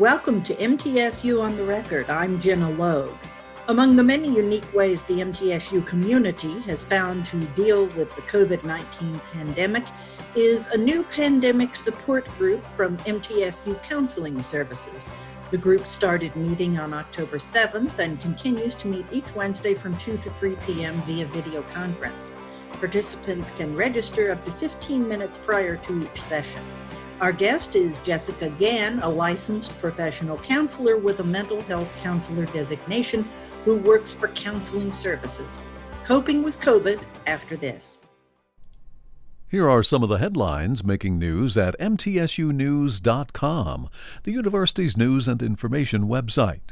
Welcome to MTSU on the Record. I'm Gina Logue. Among the many unique ways the MTSU community has found to deal with the COVID 19 pandemic is a new pandemic support group from MTSU Counseling Services. The group started meeting on October 7th and continues to meet each Wednesday from 2 to 3 p.m. via video conference. Participants can register up to 15 minutes prior to each session. Our guest is Jessica Gann, a licensed professional counselor with a mental health counselor designation who works for counseling services. Coping with COVID after this. Here are some of the headlines making news at mtsunews.com, the university's news and information website.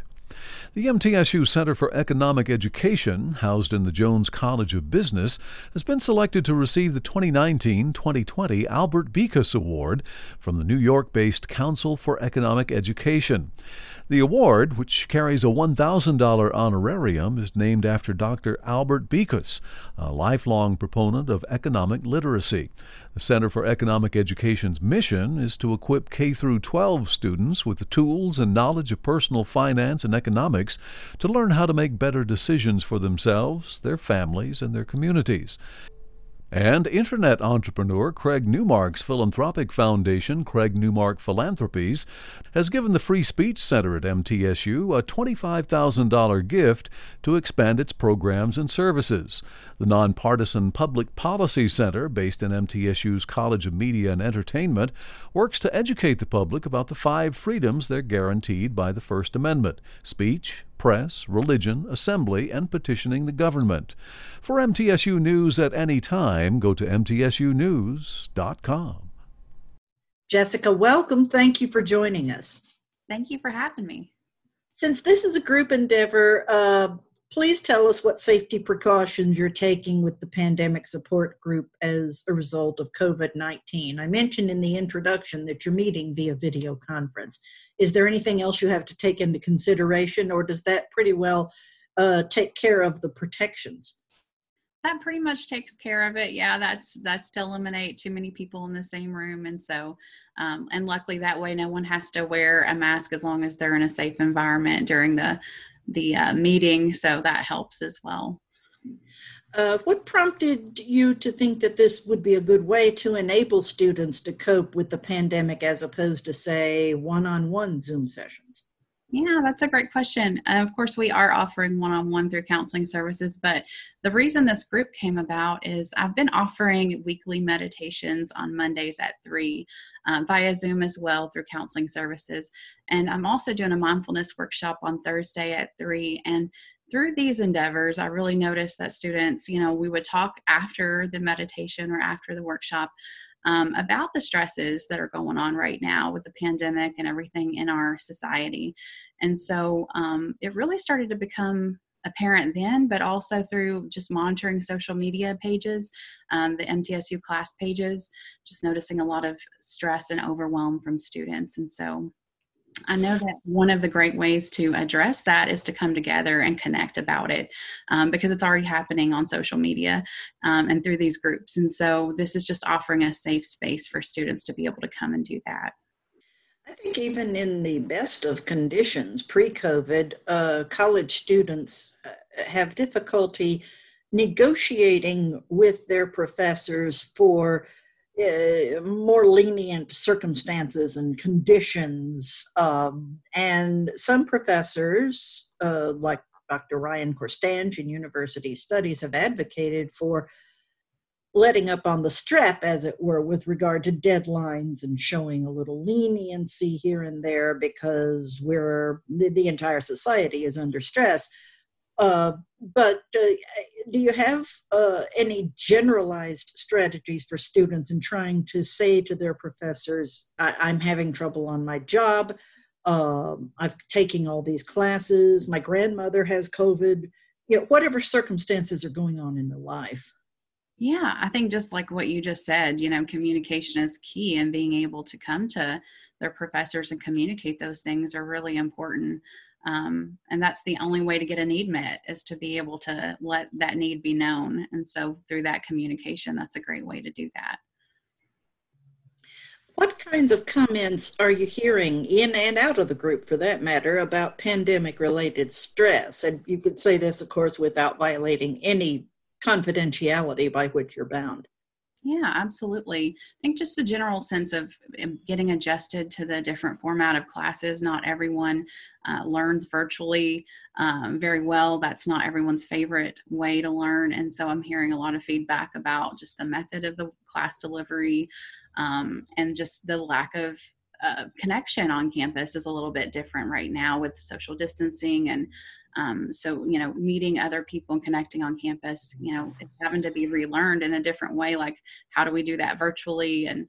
The MTSU Center for Economic Education, housed in the Jones College of Business, has been selected to receive the 2019 2020 Albert Beekhuis Award from the New York based Council for Economic Education. The award, which carries a $1,000 honorarium, is named after Dr. Albert Beekhuis, a lifelong proponent of economic literacy. The Center for Economic Education's mission is to equip K through 12 students with the tools and knowledge of personal finance and economics to learn how to make better decisions for themselves, their families, and their communities. And internet entrepreneur Craig Newmark's philanthropic foundation, Craig Newmark Philanthropies, has given the Free Speech Center at MTSU a $25,000 gift to expand its programs and services. The nonpartisan Public Policy Center, based in MTSU's College of Media and Entertainment, works to educate the public about the five freedoms they're guaranteed by the First Amendment speech, press, religion, assembly, and petitioning the government. For MTSU News at any time, go to MTSUnews.com. Jessica, welcome. Thank you for joining us. Thank you for having me. Since this is a group endeavor, uh, please tell us what safety precautions you're taking with the pandemic support group as a result of COVID 19. I mentioned in the introduction that you're meeting via video conference. Is there anything else you have to take into consideration, or does that pretty well uh, take care of the protections? That pretty much takes care of it. Yeah, that's that's to eliminate too many people in the same room, and so, um, and luckily that way no one has to wear a mask as long as they're in a safe environment during the the uh, meeting, so that helps as well. Uh, what prompted you to think that this would be a good way to enable students to cope with the pandemic as opposed to, say, one on one Zoom sessions? Yeah, that's a great question. Of course, we are offering one on one through counseling services, but the reason this group came about is I've been offering weekly meditations on Mondays at 3 uh, via Zoom as well through counseling services. And I'm also doing a mindfulness workshop on Thursday at 3. And through these endeavors, I really noticed that students, you know, we would talk after the meditation or after the workshop um, about the stresses that are going on right now with the pandemic and everything in our society. And so um, it really started to become apparent then, but also through just monitoring social media pages, um, the MTSU class pages, just noticing a lot of stress and overwhelm from students. And so I know that one of the great ways to address that is to come together and connect about it um, because it's already happening on social media um, and through these groups. And so this is just offering a safe space for students to be able to come and do that. I think even in the best of conditions, pre COVID, uh, college students uh, have difficulty negotiating with their professors for uh, more lenient circumstances and conditions. Um, and some professors, uh, like Dr. Ryan Korstange in University Studies, have advocated for letting up on the strap, as it were, with regard to deadlines and showing a little leniency here and there because we're the, the entire society is under stress. Uh, but uh, do you have uh, any generalized strategies for students in trying to say to their professors, I- am having trouble on my job, um, I'm taking all these classes, my grandmother has COVID, you know, whatever circumstances are going on in their life? Yeah, I think just like what you just said, you know, communication is key and being able to come to their professors and communicate those things are really important. Um, and that's the only way to get a need met is to be able to let that need be known. And so through that communication, that's a great way to do that. What kinds of comments are you hearing in and out of the group, for that matter, about pandemic related stress? And you could say this, of course, without violating any confidentiality by which you're bound. Yeah, absolutely. I think just a general sense of um, getting adjusted to the different format of classes. Not everyone uh, learns virtually um, very well. That's not everyone's favorite way to learn. And so I'm hearing a lot of feedback about just the method of the class delivery, um, and just the lack of uh, connection on campus is a little bit different right now with social distancing and um, so you know meeting other people and connecting on campus you know it's having to be relearned in a different way like how do we do that virtually? And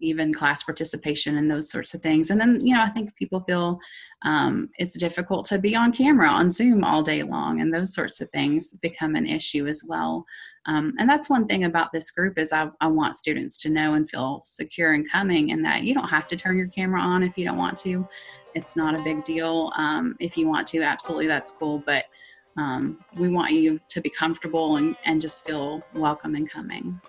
even class participation and those sorts of things. And then, you know, I think people feel um, it's difficult to be on camera on Zoom all day long, and those sorts of things become an issue as well. Um, and that's one thing about this group is I, I, want students to know and feel secure in coming, and that you don't have to turn your camera on if you don't want to. It's not a big deal. Um, if you want to, absolutely, that's cool. But um, we want you to be comfortable and, and just feel welcome in coming.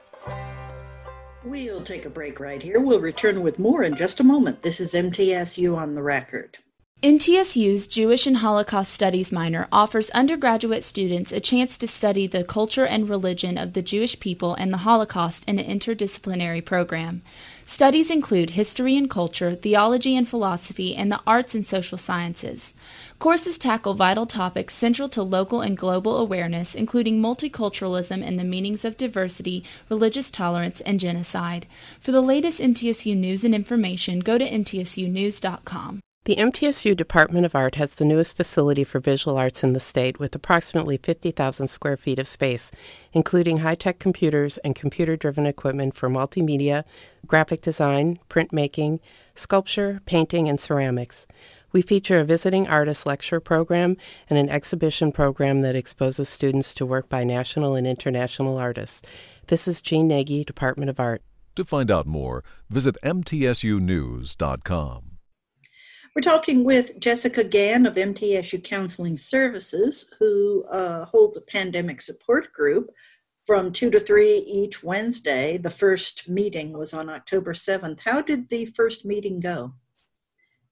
We'll take a break right here. We'll return with more in just a moment. This is MTSU on the record. MTSU's Jewish and Holocaust Studies minor offers undergraduate students a chance to study the culture and religion of the Jewish people and the Holocaust in an interdisciplinary program. Studies include history and culture, theology and philosophy, and the arts and social sciences. Courses tackle vital topics central to local and global awareness, including multiculturalism and the meanings of diversity, religious tolerance, and genocide. For the latest MTSU news and information, go to mtsunews.com. The MTSU Department of Art has the newest facility for visual arts in the state with approximately 50,000 square feet of space, including high tech computers and computer driven equipment for multimedia, graphic design, printmaking, sculpture, painting, and ceramics. We feature a visiting artist lecture program and an exhibition program that exposes students to work by national and international artists. This is Jean Nagy, Department of Art. To find out more, visit mtsunews.com. We're talking with Jessica Gann of MTSU Counseling Services, who uh, holds a pandemic support group from 2 to 3 each Wednesday. The first meeting was on October 7th. How did the first meeting go?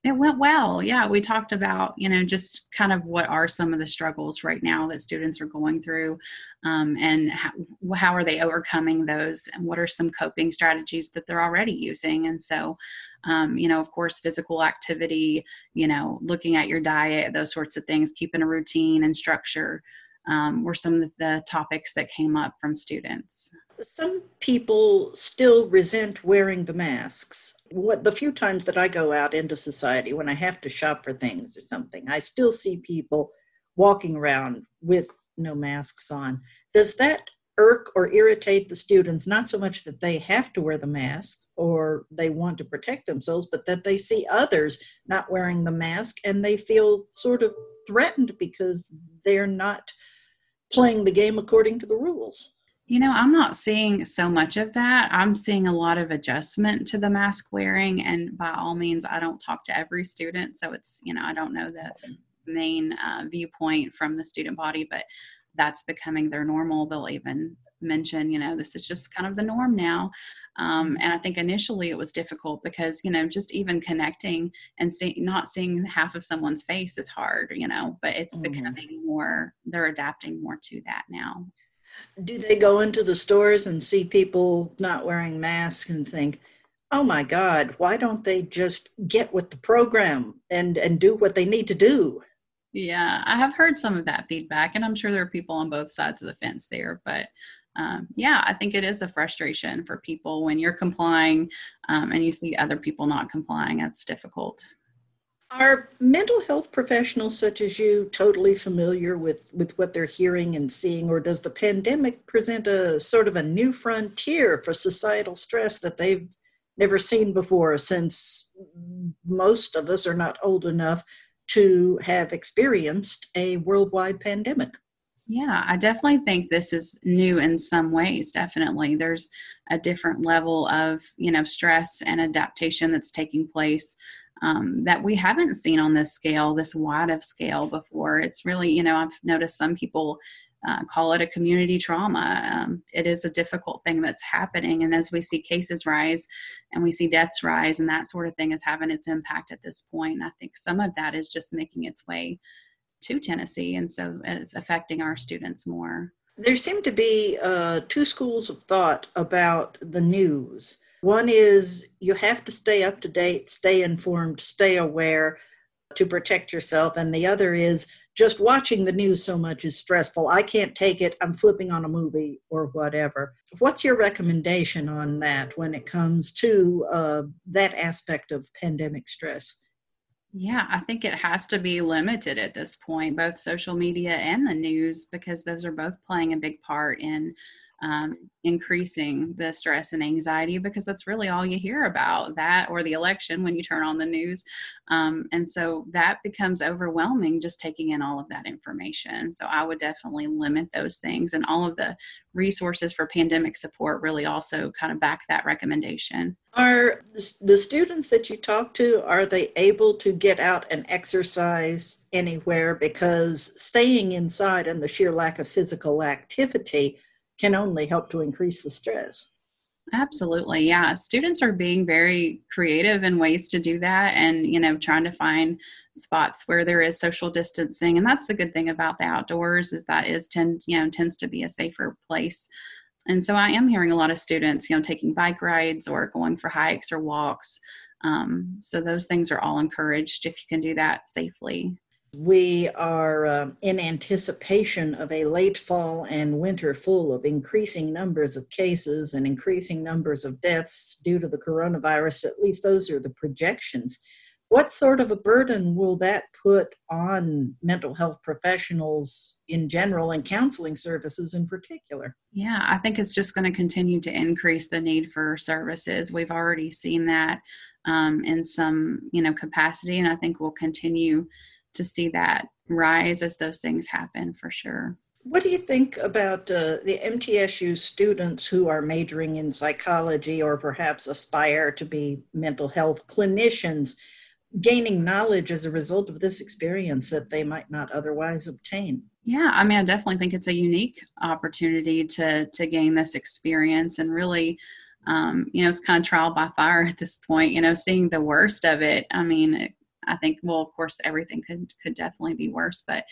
It went well. Yeah, we talked about, you know, just kind of what are some of the struggles right now that students are going through um, and how, how, are they overcoming those and what are some coping strategies that they're already using. And so, um, you know, of course, physical activity, you know, looking at your diet, those sorts of things, keeping a routine and structure um, were some of the topics that came up from students. Some people still resent wearing the masks. What the few times that I go out into society when I have to shop for things or something, I still see people walking around with no masks on. Does that irk or irritate the students not so much that they have to wear the mask or they want to protect themselves but that they see others not wearing the mask and they feel sort of threatened because they're not playing the game according to the rules. You know, I'm not seeing so much of that. I'm seeing a lot of adjustment to the mask wearing. And by all means, I don't talk to every student. So it's, you know, I don't know the main uh, viewpoint from the student body, but that's becoming their normal. They'll even mention, you know, this is just kind of the norm now. Um, and I think initially it was difficult because, you know, just even connecting and see, not seeing half of someone's face is hard, you know, but it's mm-hmm. becoming more, they're adapting more to that now. Do they go into the stores and see people not wearing masks and think, oh my God, why don't they just get with the program and, and do what they need to do? Yeah, I have heard some of that feedback, and I'm sure there are people on both sides of the fence there. But um, yeah, I think it is a frustration for people when you're complying um, and you see other people not complying. It's difficult. Are mental health professionals such as you totally familiar with, with what they're hearing and seeing, or does the pandemic present a sort of a new frontier for societal stress that they've never seen before since most of us are not old enough to have experienced a worldwide pandemic? Yeah, I definitely think this is new in some ways. Definitely. There's a different level of, you know, stress and adaptation that's taking place um, that we haven't seen on this scale, this wide of scale before. It's really, you know, I've noticed some people uh, call it a community trauma. Um, it is a difficult thing that's happening. And as we see cases rise and we see deaths rise and that sort of thing is having its impact at this point, I think some of that is just making its way to Tennessee and so uh, affecting our students more. There seem to be uh, two schools of thought about the news. One is you have to stay up to date, stay informed, stay aware to protect yourself. And the other is just watching the news so much is stressful. I can't take it. I'm flipping on a movie or whatever. What's your recommendation on that when it comes to uh, that aspect of pandemic stress? Yeah, I think it has to be limited at this point, both social media and the news, because those are both playing a big part in um, increasing the stress and anxiety because that's really all you hear about that or the election when you turn on the news. Um, and so that becomes overwhelming just taking in all of that information. So I would definitely limit those things. And all of the resources for pandemic support really also kind of back that recommendation. Are the students that you talk to, are they able to get out and exercise anywhere? Because staying inside and the sheer lack of physical activity can only help to increase the stress. Absolutely. Yeah. Students are being very creative in ways to do that and, you know, trying to find spots where there is social distancing. And that's the good thing about the outdoors is that is tend, you know, tends to be a safer place. And so I am hearing a lot of students, you know, taking bike rides or going for hikes or walks. Um, so those things are all encouraged if you can do that safely. We are uh, in anticipation of a late fall and winter full of increasing numbers of cases and increasing numbers of deaths due to the coronavirus. At least those are the projections. What sort of a burden will that put on mental health professionals in general and counseling services in particular? Yeah, I think it's just going to continue to increase the need for services. We've already seen that um, in some, you know, capacity, and I think we'll continue to see that rise as those things happen for sure. What do you think about uh, the MTSU students who are majoring in psychology or perhaps aspire to be mental health clinicians gaining knowledge as a result of this experience that they might not otherwise obtain? Yeah, I mean, I definitely think it's a unique opportunity to to gain this experience and really um, you know, it's kind of trial by fire at this point, you know, seeing the worst of it. I mean, I think, well, of course, everything could could definitely be worse, but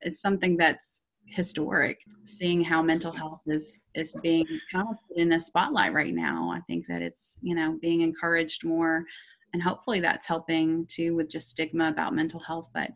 it's something that's historic. Seeing how mental health is is being kind of in a spotlight right now, I think that it's you know being encouraged more, and hopefully that's helping too with just stigma about mental health, but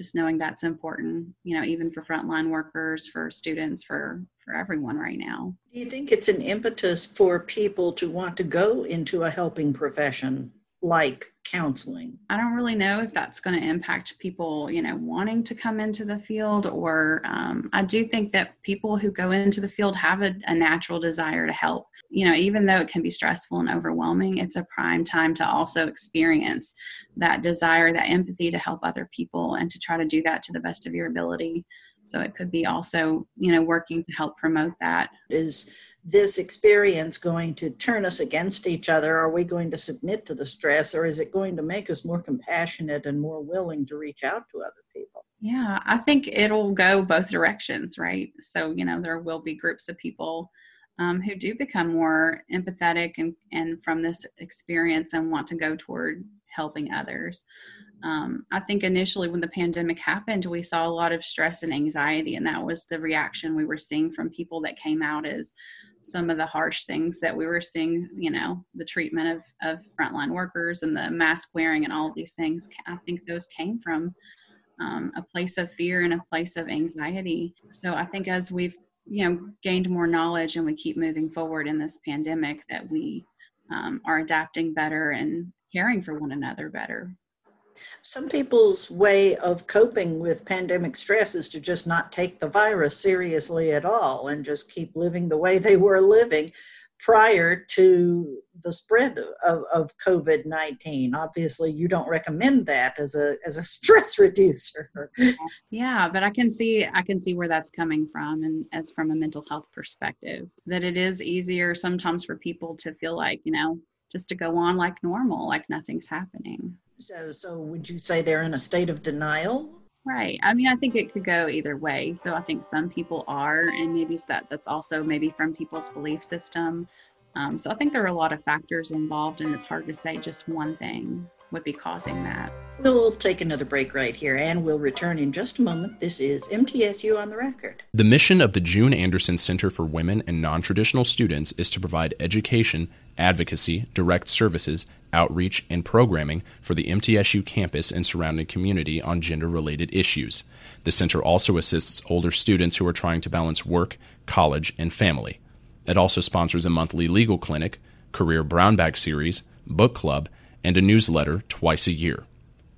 just knowing that's important you know even for frontline workers for students for for everyone right now do you think it's an impetus for people to want to go into a helping profession like counseling? I don't really know if that's going to impact people, you know, wanting to come into the field, or um, I do think that people who go into the field have a, a, natural desire to help. You know, even though it can be stressful and overwhelming, it's a prime time to also experience that desire, that empathy to help other people and to try to do that to the best of your ability. So it could be also, you know, working to help promote that. Is this experience going to turn us against each other? Are we going to submit to the stress, or is it going to make us more compassionate and more willing to reach out to other people? Yeah, I think it'll go both directions, right? So, you know, there will be groups of people um, who do become more empathetic and, and from this experience and want to go toward helping others. Um, I think initially when the pandemic happened, we saw a lot of stress and anxiety, and that was the reaction we were seeing from people that came out as some of the harsh things that we were seeing, you know, the treatment of, of frontline workers and the mask wearing and all of these things. I think those came from um, a place of fear and a place of anxiety. So I think as we've, you know, gained more knowledge and we keep moving forward in this pandemic, that we um, are adapting better and caring for one another better. Some people's way of coping with pandemic stress is to just not take the virus seriously at all and just keep living the way they were living prior to the spread of, of COVID 19. Obviously, you don't recommend that as a, as a stress reducer. Yeah, but I can see I can see where that's coming from and as from a mental health perspective that it is easier sometimes for people to feel like, you know, just to go on like normal, like nothing's happening. So, so would you say they're in a state of denial? Right. I mean, I think it could go either way. So I think some people are, and maybe that that's also maybe from people's belief system. Um, so I think there are a lot of factors involved, and it's hard to say just one thing would be causing that. We'll take another break right here and we'll return in just a moment. This is MTSU on the record. The mission of the June Anderson Center for Women and Non-Traditional Students is to provide education, advocacy, direct services, outreach, and programming for the MTSU campus and surrounding community on gender-related issues. The center also assists older students who are trying to balance work, college, and family. It also sponsors a monthly legal clinic, career brownback series, book club, and a newsletter twice a year.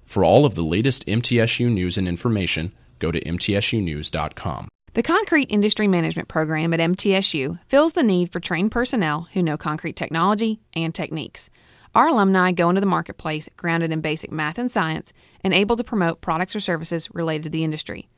For all of the latest MTSU news and information, go to mtsunews.com. The Concrete Industry Management Program at MTSU fills the need for trained personnel who know concrete technology and techniques. Our alumni go into the marketplace grounded in basic math and science and able to promote products or services related to the industry.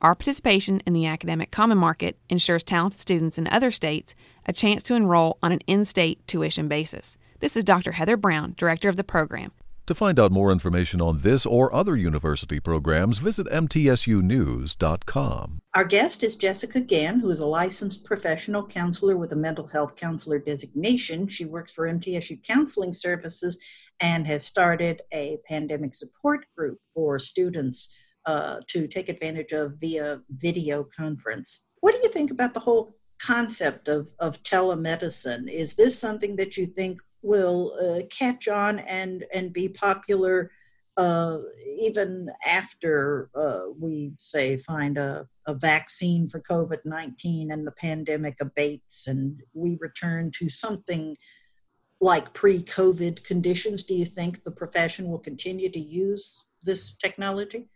Our participation in the academic common market ensures talented students in other states a chance to enroll on an in state tuition basis. This is Dr. Heather Brown, Director of the program. To find out more information on this or other university programs, visit mtsunews.com. Our guest is Jessica Gann, who is a licensed professional counselor with a mental health counselor designation. She works for MTSU Counseling Services and has started a pandemic support group for students uh, to take advantage of via video conference. What do you think about the whole concept of, of telemedicine? Is this something that you think will uh, catch on and and be popular uh, even after uh, we say find a, a vaccine for COVID 19 and the pandemic abates and we return to something like pre COVID conditions? Do you think the profession will continue to use this technology?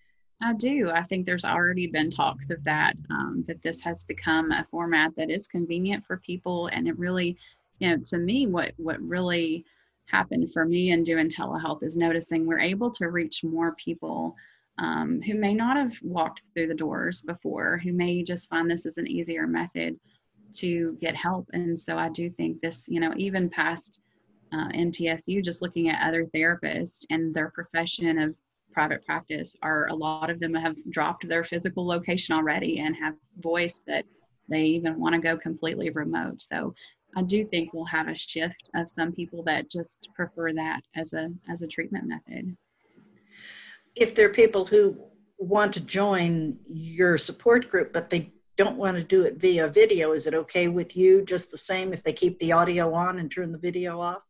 I do. I think there's already been talks of that, um, that this has become a format that is convenient for people and it really you know to me what what really happened for me in doing telehealth is noticing we're able to reach more people um, who may not have walked through the doors before who may just find this as an easier method to get help. And so i do think this you know even past uh, mtsu just looking at other therapists and their profession of private practice are a lot of them have dropped their physical location already and have voiced that they even want to go completely remote. So I do think we'll have a shift of some people that just prefer that as a as a treatment method. If there are people who want to join your support group but they don't want to do it via video, is it okay with you just the same if they keep the audio on and turn the video off?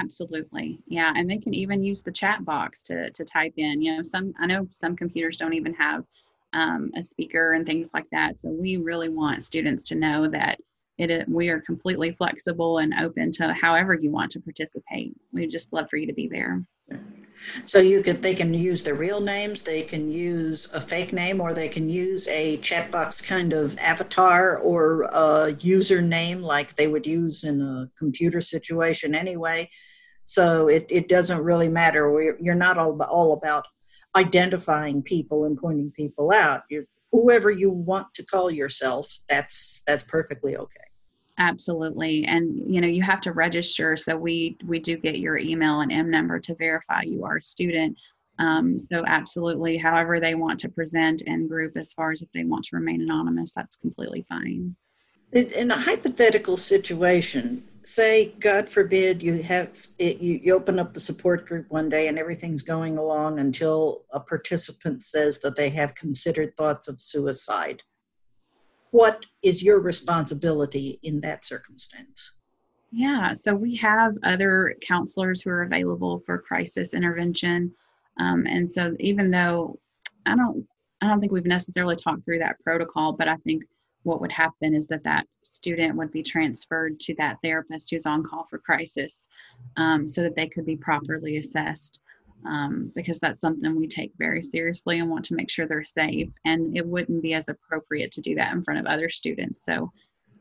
Absolutely. Yeah, and they can even use the chat box to to type in. You know, some I know some computers don't even have um, a speaker and things like that. So we really want students to know that it we are completely flexible and open to however you want to participate. We just love for you to be there. So you could they can use their real names, they can use a fake name, or they can use a chat box kind of avatar or a username like they would use in a computer situation anyway. So it, it doesn't really matter. We're, you're not all, all about identifying people and pointing people out. You're, whoever you want to call yourself, that's that's perfectly okay absolutely. And you know you have to register. So we we do get your email and m number to verify you are a student. Um, so absolutely however they want to present in group as far as if they want to remain anonymous that's completely fine. In a hypothetical situation say god forbid you have it, you, you open up the support group one day and everything's going along until a participant says that they have considered thoughts of suicide what is your responsibility in that circumstance? Yeah, so we have other counselors who are available for crisis intervention, um, and so even though I don't, I don't think we've necessarily talked through that protocol, but I think what would happen is that that student would be transferred to that therapist who's on call for crisis, um, so that they could be properly assessed um, because that's something we take very seriously and want to make sure they're safe. And it wouldn't be as appropriate to do that in front of other students. So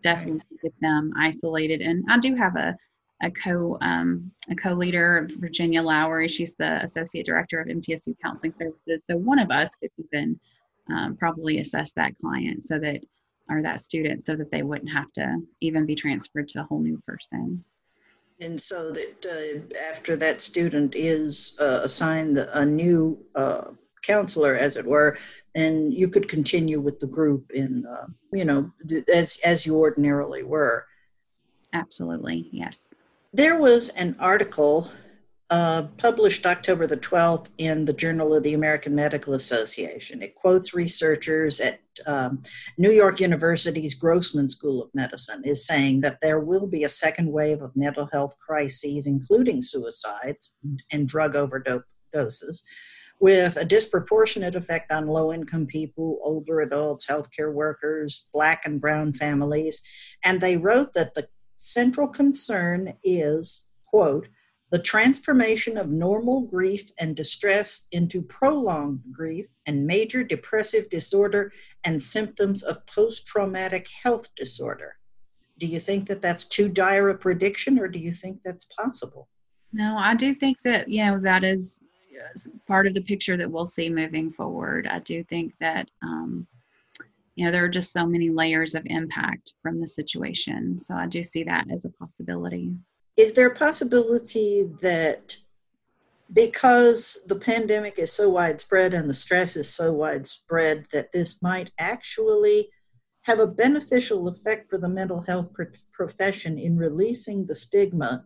definitely right. get them isolated. And I do have a a co um, a co-leader, Virginia Lowry. She's the associate director of MTSU Counseling Services. So one of us could even um, probably assess that client so that or that student so that they wouldn't have to even be transferred to a whole new person. And so that uh, after that student is uh, assigned a new uh, counselor, as it were, then you could continue with the group in, uh, you know, as as you ordinarily were. Absolutely, yes. There was an article uh, published October the 12th in the Journal of the American Medical Association. It quotes researchers at um, New York University's Grossman School of Medicine is saying that there will be a second wave of mental health crises, including suicides and drug overdoses, with a disproportionate effect on low income people, older adults, healthcare workers, black and brown families. And they wrote that the central concern is, quote, the transformation of normal grief and distress into prolonged grief and major depressive disorder and symptoms of post traumatic health disorder. Do you think that that's too dire a prediction or do you think that's possible? No, I do think that, you know, that is part of the picture that we'll see moving forward. I do think that, um, you know, there are just so many layers of impact from the situation. So I do see that as a possibility is there a possibility that because the pandemic is so widespread and the stress is so widespread that this might actually have a beneficial effect for the mental health profession in releasing the stigma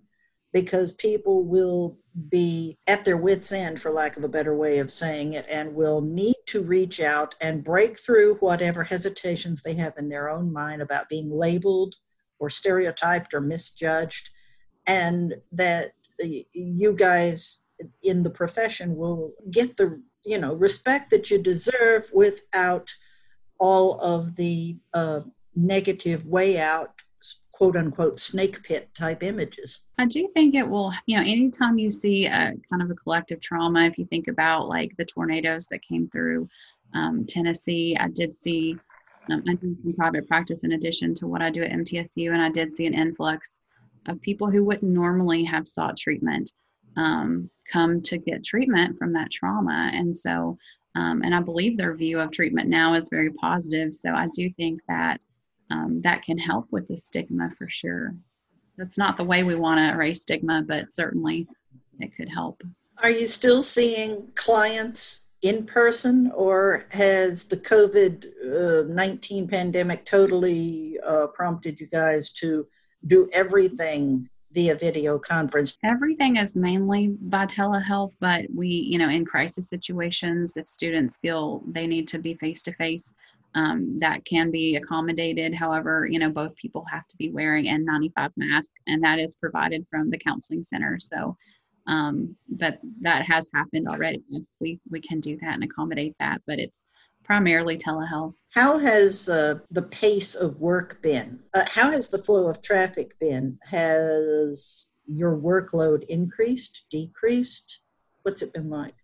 because people will be at their wits' end, for lack of a better way of saying it, and will need to reach out and break through whatever hesitations they have in their own mind about being labeled or stereotyped or misjudged and that you guys in the profession will get the you know respect that you deserve without all of the uh, negative way out quote unquote snake pit type images. I do think it will you know anytime you see a kind of a collective trauma if you think about like the tornadoes that came through um, tennessee i did see um, i do some private practice in addition to what i do at mtsu and i did see an influx of people who wouldn't normally have sought treatment um, come to get treatment from that trauma. And so, um, and I believe their view of treatment now is very positive. So I do think that um, that can help with the stigma for sure. That's not the way we want to erase stigma, but certainly it could help. Are you still seeing clients in person, or has the COVID uh, 19 pandemic totally uh, prompted you guys to do everything via video conference? Everything is mainly by telehealth, but we, you know, in crisis situations, if students feel they need to be face to face, that can be accommodated. However, you know, both people have to be wearing N95 mask, and that is provided from the counseling center. So, um, but that has happened already. Yes, we we can do that and accommodate that, but it's primarily telehealth. How has uh, the pace of work been? Uh, how has the flow of traffic been? Has your workload increased, decreased? What's it been like?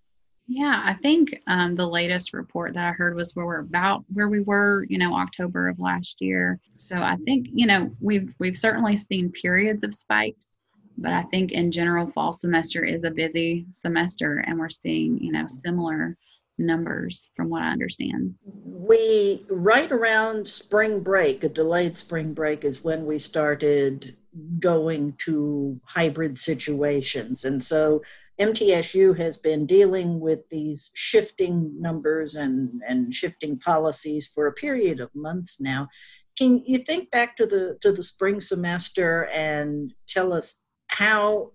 Yeah, I think um, the latest report that I heard was where we're about where we were, you know, October of last year. So I think, you know, we've we've certainly seen periods of spikes, but I think in general, fall semester is a busy semester, and we're seeing, you know, similar numbers from what I understand. We, right around spring break, a delayed spring break, is when we started going to hybrid situations. And so MTSU has been dealing with these shifting numbers and, and shifting policies for a period of months now. Can you think back to the to the spring semester and tell us how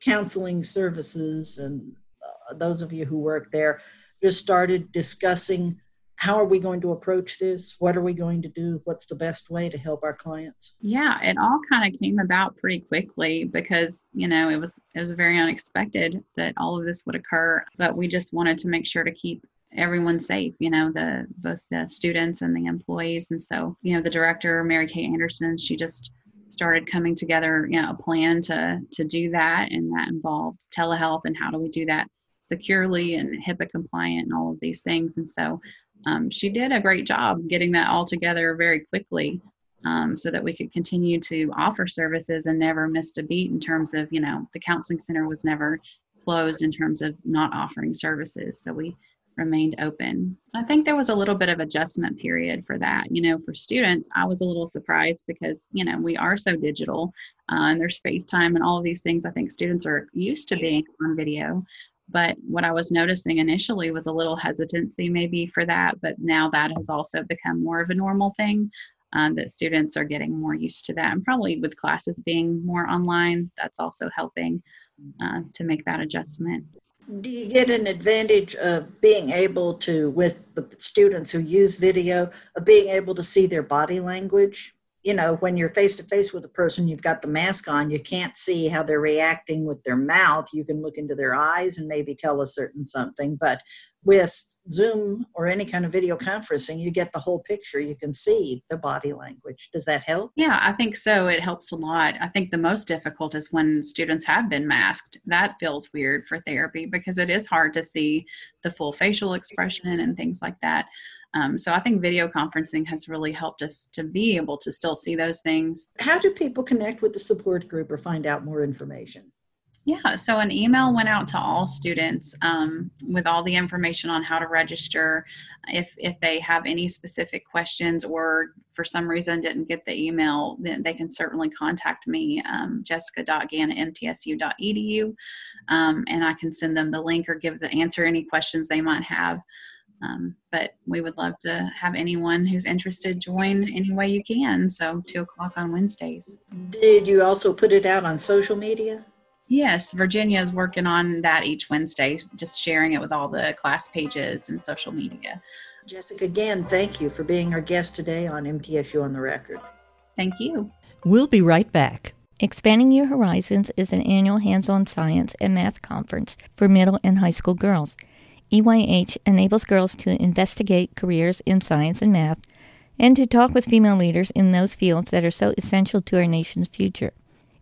counseling services and uh, those of you who work there just started discussing how are we going to approach this? What are we going to do? What's the best way to help our clients? Yeah it all kind of came about pretty quickly because you know it was it was very unexpected that all of this would occur but we just wanted to make sure to keep everyone safe you know the both the students and the employees. And so you know the director mary kay anderson she just started coming together you know a plan to to do that and that involved telehealth and how do we do that securely and HIPAA compliant and all of these things. And so um, she did a great job getting that all together very quickly um, so that we could continue to offer services and never missed a beat in terms of, you know, the counseling center was never closed in terms of not offering services. So we remained open. I think there was a little bit of adjustment period for that. You know, for students, I was a little surprised because, you know, we are so digital uh, and there's FaceTime and all of these things. I think students are used to being on video. But what I was noticing initially was a little hesitancy maybe for that, but now that has also become more of a normal thing. Uh, that students are getting more used to that, and probably with classes being more online, that's also helping uh, to make that adjustment. Do you get an advantage of being able to, with the students who use video, of being able to see their body language? You know, when you're face to face with a person, you've got the mask on, you can't see how they're reacting with their mouth. You can look into their eyes and maybe tell a certain something. But with Zoom or any kind of video conferencing, you get the whole picture. You can see the body language. Does that help? Yeah, I think so. It helps a lot. I think the most difficult is when students have been masked. That feels weird for therapy because it is hard to see the full facial expression and things like that. Um, so I think video conferencing has really helped us to be able to still see those things. How do people connect with the support group or find out more information? Yeah, so an email went out to all students um, with all the information on how to register. If if they have any specific questions or for some reason didn't get the email, then they can certainly contact me, um, jessica.gann mtsu.edu, um, and I can send them the link or give the answer any questions they might have. Um, but we would love to have anyone who's interested join any way you can. So, two o'clock on Wednesdays. Did you also put it out on social media? Yes, Virginia is working on that each Wednesday, just sharing it with all the class pages and social media. Jessica, again, thank you for being our guest today on MTSU on the Record. Thank you. We'll be right back. Expanding Your Horizons is an annual hands on science and math conference for middle and high school girls. EYH enables girls to investigate careers in science and math and to talk with female leaders in those fields that are so essential to our nation's future.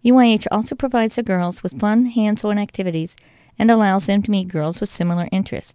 EYH also provides the girls with fun, hands on activities and allows them to meet girls with similar interests.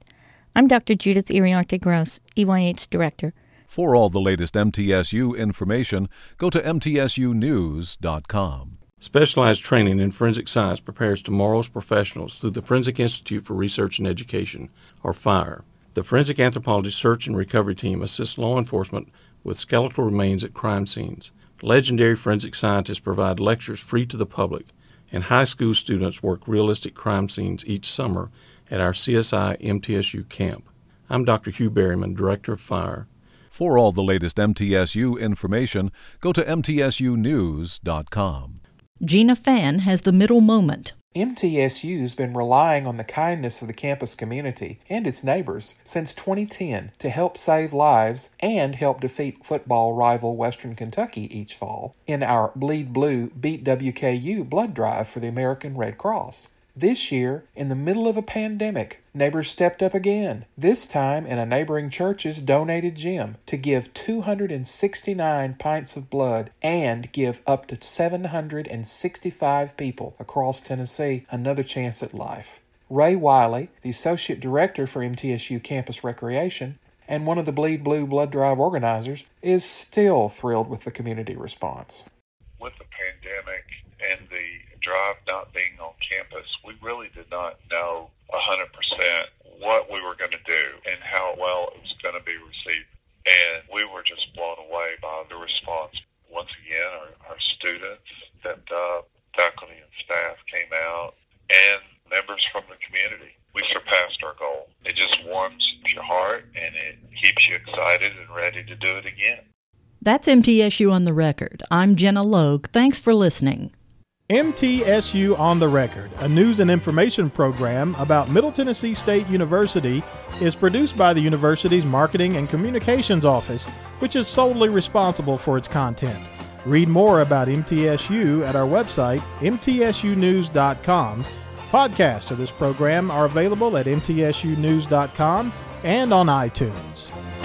I'm Dr. Judith Iriarte Gross, EYH Director. For all the latest MTSU information, go to MTSUnews.com. Specialized training in forensic science prepares tomorrow's professionals through the Forensic Institute for Research and Education, or FIRE. The Forensic Anthropology Search and Recovery Team assists law enforcement with skeletal remains at crime scenes. Legendary forensic scientists provide lectures free to the public, and high school students work realistic crime scenes each summer at our CSI MTSU camp. I'm Dr. Hugh Berryman, Director of FIRE. For all the latest MTSU information, go to MTSUnews.com. Gina Fann has the middle moment. MTSU has been relying on the kindness of the campus community and its neighbors since 2010 to help save lives and help defeat football rival Western Kentucky each fall in our Bleed Blue Beat WKU blood drive for the American Red Cross. This year, in the middle of a pandemic, neighbors stepped up again, this time in a neighboring church's donated gym, to give 269 pints of blood and give up to 765 people across Tennessee another chance at life. Ray Wiley, the Associate Director for MTSU Campus Recreation, and one of the Bleed Blue Blood Drive organizers, is still thrilled with the community response. With the pandemic and the drive not being on campus, we really did not know 100% what we were going to do and how well it was going to be received. And we were just blown away by the response. Once again, our, our students stepped up, faculty and staff came out, and members from the community. We surpassed our goal. It just warms your heart and it keeps you excited and ready to do it again. That's MTSU on the record. I'm Gina Logue. Thanks for listening. MTSU on the Record, a news and information program about Middle Tennessee State University, is produced by the university's Marketing and Communications Office, which is solely responsible for its content. Read more about MTSU at our website, mtsunews.com. Podcasts of this program are available at mtsunews.com and on iTunes.